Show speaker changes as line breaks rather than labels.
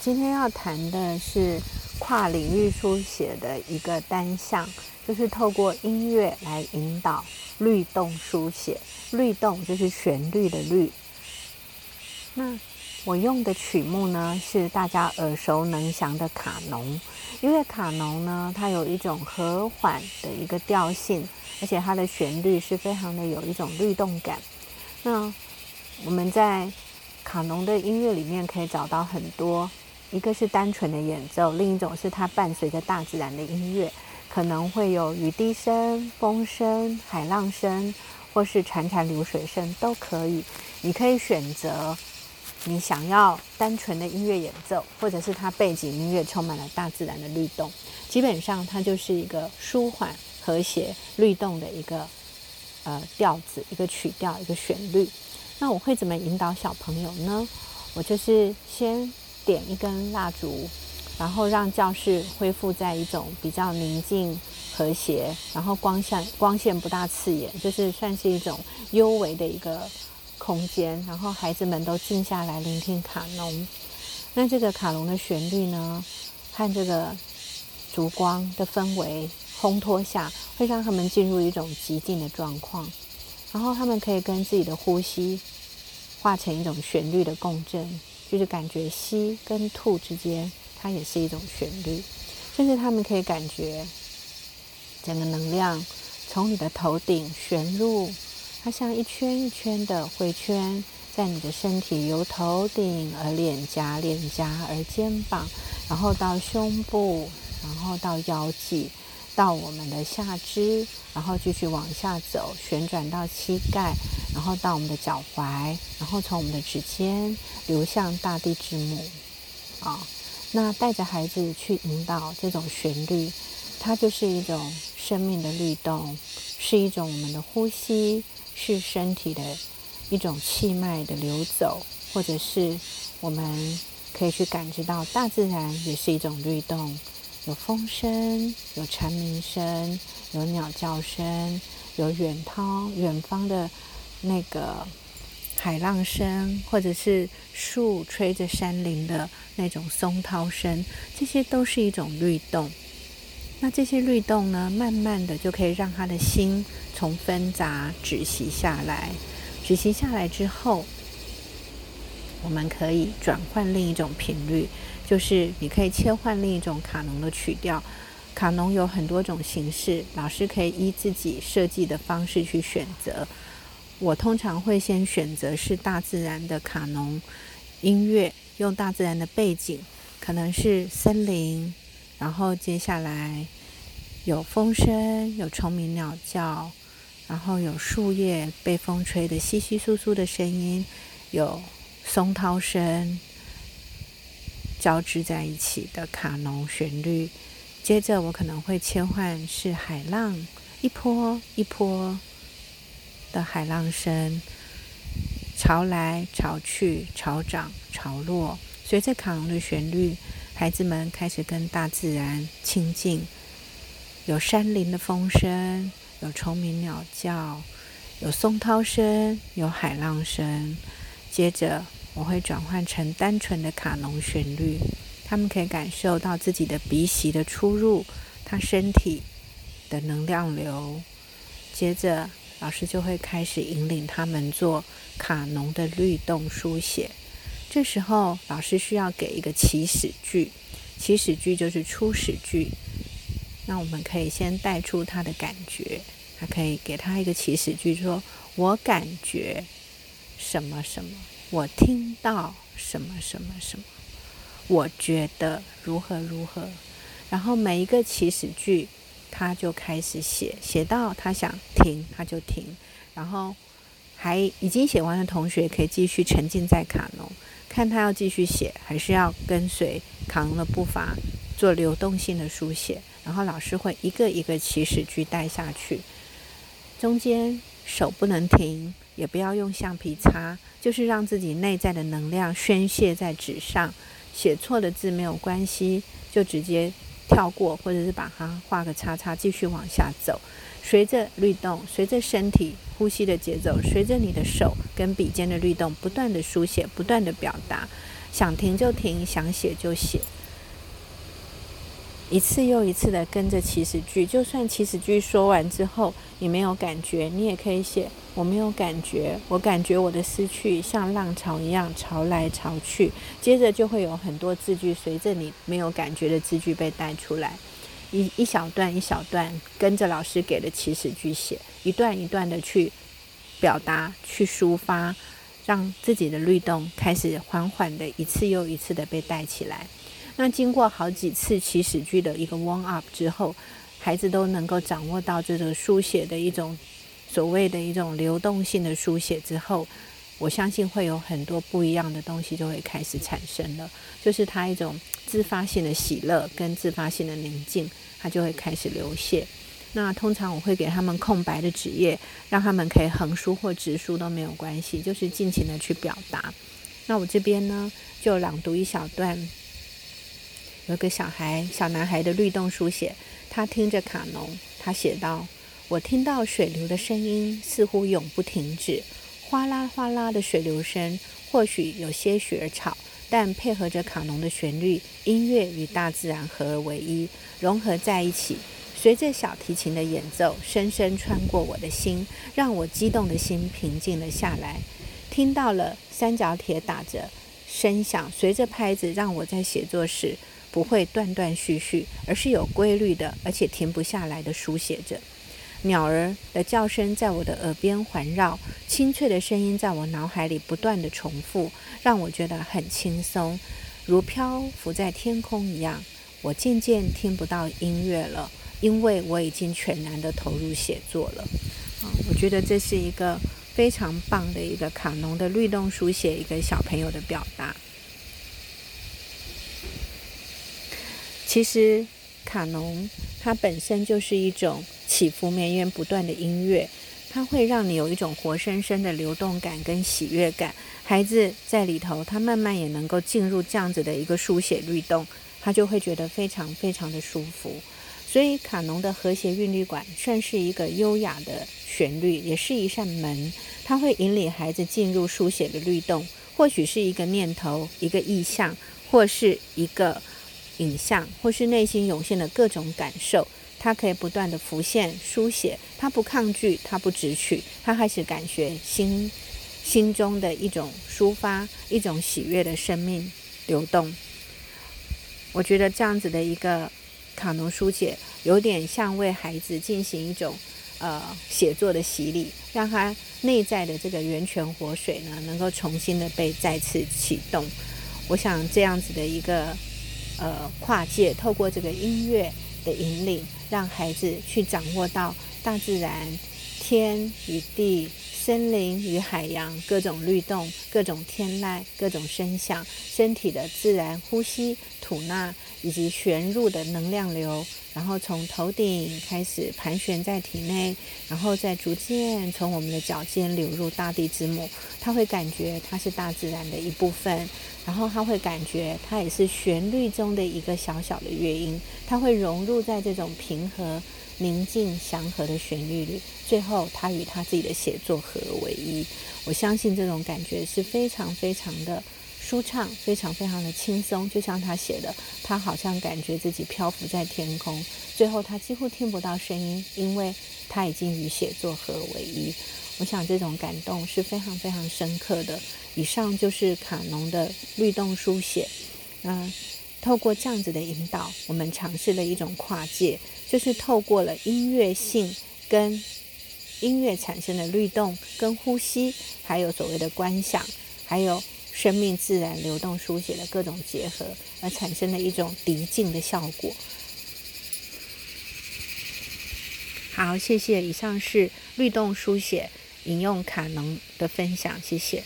今天要谈的是跨领域书写的一个单项，就是透过音乐来引导律动书写。律动就是旋律的律。那我用的曲目呢，是大家耳熟能详的卡农，因为卡农呢，它有一种和缓的一个调性，而且它的旋律是非常的有一种律动感。那我们在卡农的音乐里面可以找到很多，一个是单纯的演奏，另一种是它伴随着大自然的音乐，可能会有雨滴声、风声、海浪声，或是潺潺流水声都可以。你可以选择你想要单纯的音乐演奏，或者是它背景音乐充满了大自然的律动。基本上它就是一个舒缓、和谐、律动的一个呃调子，一个曲调，一个旋律。那我会怎么引导小朋友呢？我就是先点一根蜡烛，然后让教室恢复在一种比较宁静、和谐，然后光线光线不大刺眼，就是算是一种幽微的一个空间。然后孩子们都静下来聆听卡农。那这个卡农的旋律呢，和这个烛光的氛围烘托下，会让他们进入一种极静的状况。然后他们可以跟自己的呼吸化成一种旋律的共振，就是感觉吸跟吐之间，它也是一种旋律。甚至他们可以感觉整个能量从你的头顶旋入，它像一圈一圈的回圈，在你的身体由头顶而脸颊、脸颊而肩膀，然后到胸部，然后到腰际。到我们的下肢，然后继续往下走，旋转到膝盖，然后到我们的脚踝，然后从我们的指尖流向大地之母。啊，那带着孩子去引导这种旋律，它就是一种生命的律动，是一种我们的呼吸，是身体的一种气脉的流走，或者是我们可以去感知到大自然也是一种律动。有风声，有蝉鸣声，有鸟叫声，有远涛远方的那个海浪声，或者是树吹着山林的那种松涛声，这些都是一种律动。那这些律动呢，慢慢的就可以让他的心从纷杂止息下来。止息下来之后，我们可以转换另一种频率。就是你可以切换另一种卡农的曲调，卡农有很多种形式，老师可以依自己设计的方式去选择。我通常会先选择是大自然的卡农音乐，用大自然的背景，可能是森林，然后接下来有风声，有虫鸣鸟叫，然后有树叶被风吹的稀稀疏疏的声音，有松涛声。交织在一起的卡农旋律，接着我可能会切换是海浪一波一波的海浪声，潮来潮去，潮涨潮落。随着卡农的旋律，孩子们开始跟大自然亲近，有山林的风声，有虫鸣鸟叫，有松涛声，有海浪声，接着。我会转换成单纯的卡农旋律，他们可以感受到自己的鼻息的出入，他身体的能量流。接着，老师就会开始引领他们做卡农的律动书写。这时候，老师需要给一个起始句，起始句就是初始句。那我们可以先带出他的感觉，他可以给他一个起始句，说我感觉什么什么。我听到什么什么什么，我觉得如何如何，然后每一个起始句，他就开始写，写到他想停他就停，然后还已经写完的同学可以继续沉浸在卡农，看他要继续写，还是要跟随卡农的步伐做流动性的书写，然后老师会一个一个起始句带下去，中间手不能停。也不要用橡皮擦，就是让自己内在的能量宣泄在纸上。写错的字没有关系，就直接跳过，或者是把它画个叉叉，继续往下走。随着律动，随着身体呼吸的节奏，随着你的手跟笔尖的律动，不断的书写，不断的表达，想停就停，想写就写。一次又一次的跟着起始句，就算起始句说完之后你没有感觉，你也可以写我没有感觉，我感觉我的思绪像浪潮一样潮来潮去。接着就会有很多字句随着你没有感觉的字句被带出来，一一小段一小段跟着老师给的起始句写，一段一段的去表达、去抒发，让自己的律动开始缓缓的一次又一次的被带起来。那经过好几次起始句的一个 warm up 之后，孩子都能够掌握到这个书写的一种所谓的一种流动性的书写之后，我相信会有很多不一样的东西就会开始产生了，就是他一种自发性的喜乐跟自发性的宁静，他就会开始流泻。那通常我会给他们空白的纸页，让他们可以横书或直书都没有关系，就是尽情的去表达。那我这边呢，就朗读一小段。有个小孩，小男孩的律动书写，他听着卡农，他写道：“我听到水流的声音，似乎永不停止，哗啦哗啦的水流声，或许有些许而吵，但配合着卡农的旋律，音乐与大自然合而为一，融合在一起，随着小提琴的演奏，深深穿过我的心，让我激动的心平静了下来。听到了三角铁打着声响，随着拍子，让我在写作时。”不会断断续续，而是有规律的，而且停不下来的书写着。鸟儿的叫声在我的耳边环绕，清脆的声音在我脑海里不断的重复，让我觉得很轻松，如漂浮在天空一样。我渐渐听不到音乐了，因为我已经全然的投入写作了。啊，我觉得这是一个非常棒的一个卡农的律动书写，一个小朋友的表达。其实卡农它本身就是一种起伏绵延不断的音乐，它会让你有一种活生生的流动感跟喜悦感。孩子在里头，他慢慢也能够进入这样子的一个书写律动，他就会觉得非常非常的舒服。所以卡农的和谐韵律管算是一个优雅的旋律，也是一扇门，它会引领孩子进入书写的律动，或许是一个念头、一个意象，或是一个。影像，或是内心涌现的各种感受，它可以不断的浮现、书写。它不抗拒，它不直取，它开始感觉心心中的一种抒发，一种喜悦的生命流动。我觉得这样子的一个卡农书写，有点像为孩子进行一种呃写作的洗礼，让他内在的这个源泉活水呢，能够重新的被再次启动。我想这样子的一个。呃，跨界透过这个音乐引领，让孩子去掌握到大自然、天与地、森林与海洋各种律动、各种天籁、各种声响、身体的自然呼吸、吐纳以及旋入的能量流，然后从头顶开始盘旋在体内，然后再逐渐从我们的脚尖流入大地之母，他会感觉它是大自然的一部分。然后他会感觉，它也是旋律中的一个小小的乐音，它会融入在这种平和、宁静、祥和的旋律里。最后，他与他自己的写作合为一。我相信这种感觉是非常非常的舒畅，非常非常的轻松。就像他写的，他好像感觉自己漂浮在天空。最后，他几乎听不到声音，因为他已经与写作合为一。我想这种感动是非常非常深刻的。以上就是卡农的律动书写。那透过这样子的引导，我们尝试了一种跨界，就是透过了音乐性跟音乐产生的律动、跟呼吸，还有所谓的观想，还有生命自然流动书写的各种结合，而产生的一种涤净的效果。好，谢谢。以上是律动书写。引用卡农的分享，谢谢。